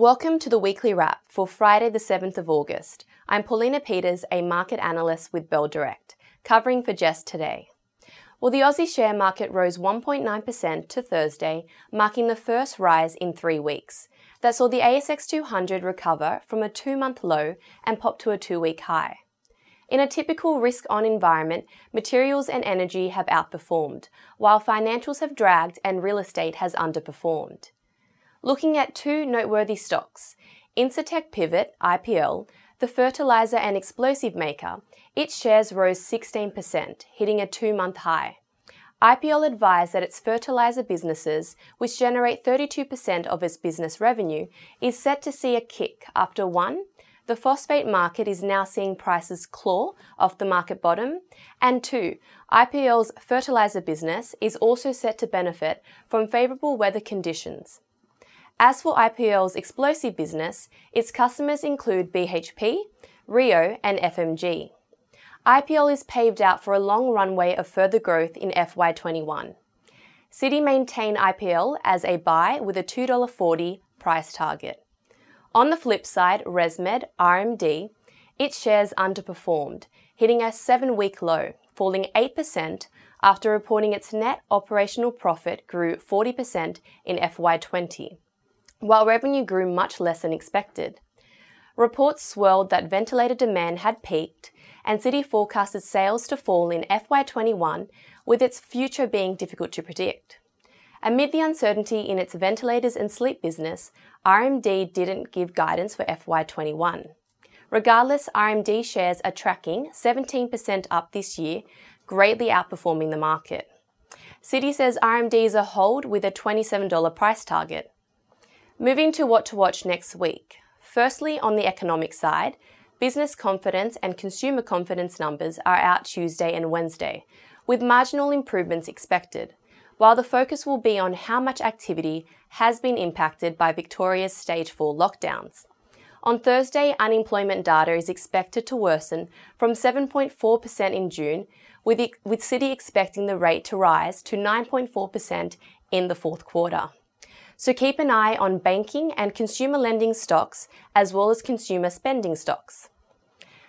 Welcome to the weekly wrap for Friday, the 7th of August. I'm Paulina Peters, a market analyst with Bell Direct, covering for Jess today. Well, the Aussie share market rose 1.9% to Thursday, marking the first rise in three weeks. That saw the ASX 200 recover from a two month low and pop to a two week high. In a typical risk on environment, materials and energy have outperformed, while financials have dragged and real estate has underperformed. Looking at two noteworthy stocks, Incitec Pivot, IPL, the fertilizer and explosive maker, its shares rose 16%, hitting a two month high. IPL advised that its fertilizer businesses, which generate 32% of its business revenue, is set to see a kick after one, the phosphate market is now seeing prices claw off the market bottom, and two, IPL's fertilizer business is also set to benefit from favourable weather conditions. As for IPL's explosive business, its customers include BHP, Rio, and FMG. IPL is paved out for a long runway of further growth in FY21. Citi maintain IPL as a buy with a $2.40 price target. On the flip side, ResMed, RMD, its shares underperformed, hitting a seven week low, falling 8% after reporting its net operational profit grew 40% in FY20 while revenue grew much less than expected. Reports swirled that ventilator demand had peaked, and Citi forecasted sales to fall in FY21, with its future being difficult to predict. Amid the uncertainty in its ventilators and sleep business, RMD didn't give guidance for FY21. Regardless, RMD shares are tracking 17% up this year, greatly outperforming the market. Citi says RMD is a hold with a $27 price target. Moving to what to watch next week. Firstly, on the economic side, business confidence and consumer confidence numbers are out Tuesday and Wednesday, with marginal improvements expected, while the focus will be on how much activity has been impacted by Victoria's stage 4 lockdowns. On Thursday, unemployment data is expected to worsen from 7.4% in June, with, with Citi expecting the rate to rise to 9.4% in the fourth quarter. So keep an eye on banking and consumer lending stocks as well as consumer spending stocks.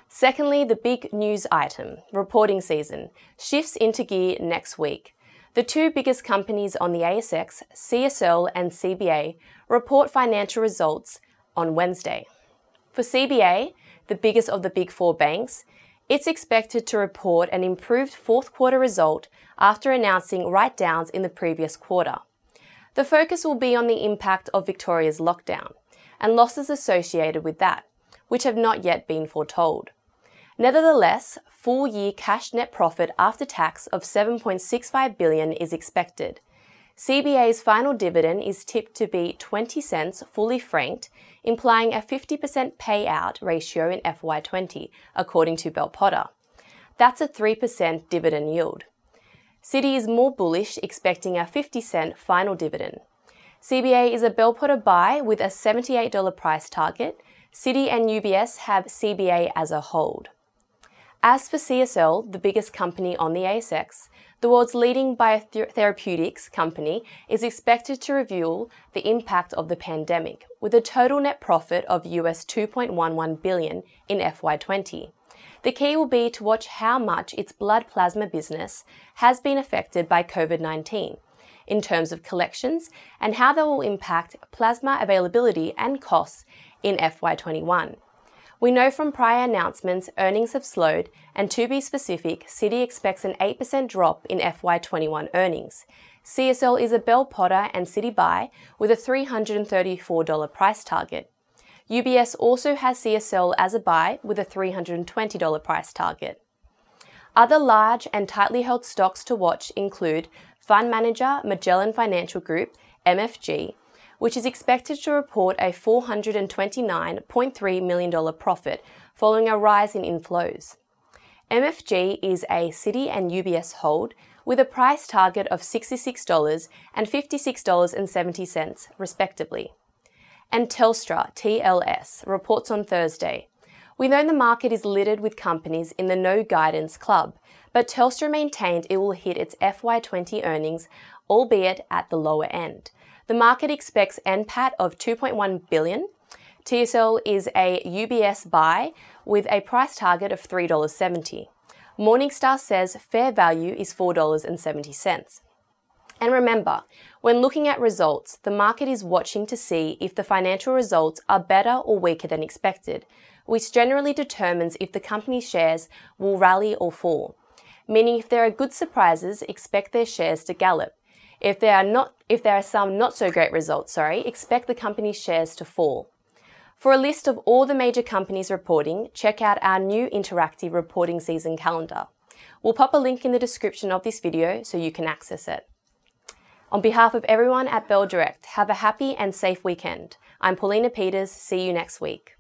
Secondly, the big news item, reporting season, shifts into gear next week. The two biggest companies on the ASX, CSL and CBA, report financial results on Wednesday. For CBA, the biggest of the big four banks, it's expected to report an improved fourth quarter result after announcing write downs in the previous quarter. The focus will be on the impact of Victoria's lockdown and losses associated with that, which have not yet been foretold. Nevertheless, full year cash net profit after tax of 7.65 billion is expected. CBA's final dividend is tipped to be 20 cents fully franked, implying a 50% payout ratio in FY20, according to Bell Potter. That's a 3% dividend yield. Citi is more bullish, expecting a 50 cent final dividend. CBA is a Bell Potter buy with a $78 price target. Citi and UBS have CBA as a hold. As for CSL, the biggest company on the ASX, the world's leading biotherapeutics company is expected to reveal the impact of the pandemic with a total net profit of US 2.11 billion in FY20. The key will be to watch how much its blood plasma business has been affected by COVID 19 in terms of collections and how they will impact plasma availability and costs in FY21. We know from prior announcements earnings have slowed, and to be specific, Citi expects an 8% drop in FY21 earnings. CSL is a Bell Potter and Citi buy with a $334 price target. UBS also has CSL as a buy with a $320 price target. Other large and tightly held stocks to watch include fund manager Magellan Financial Group, MFG, which is expected to report a $429.3 million profit following a rise in inflows. MFG is a Citi and UBS hold with a price target of $66 and $56.70, respectively and Telstra, TLS, reports on Thursday. We know the market is littered with companies in the no guidance club, but Telstra maintained it will hit its FY20 earnings, albeit at the lower end. The market expects NPAT of 2.1 billion, TSL is a UBS buy with a price target of $3.70. Morningstar says fair value is $4.70. And remember, when looking at results, the market is watching to see if the financial results are better or weaker than expected, which generally determines if the company's shares will rally or fall. Meaning if there are good surprises, expect their shares to gallop. If there are not if there are some not so great results, sorry, expect the company's shares to fall. For a list of all the major companies reporting, check out our new interactive reporting season calendar. We'll pop a link in the description of this video so you can access it. On behalf of everyone at Bell Direct, have a happy and safe weekend. I'm Paulina Peters. See you next week.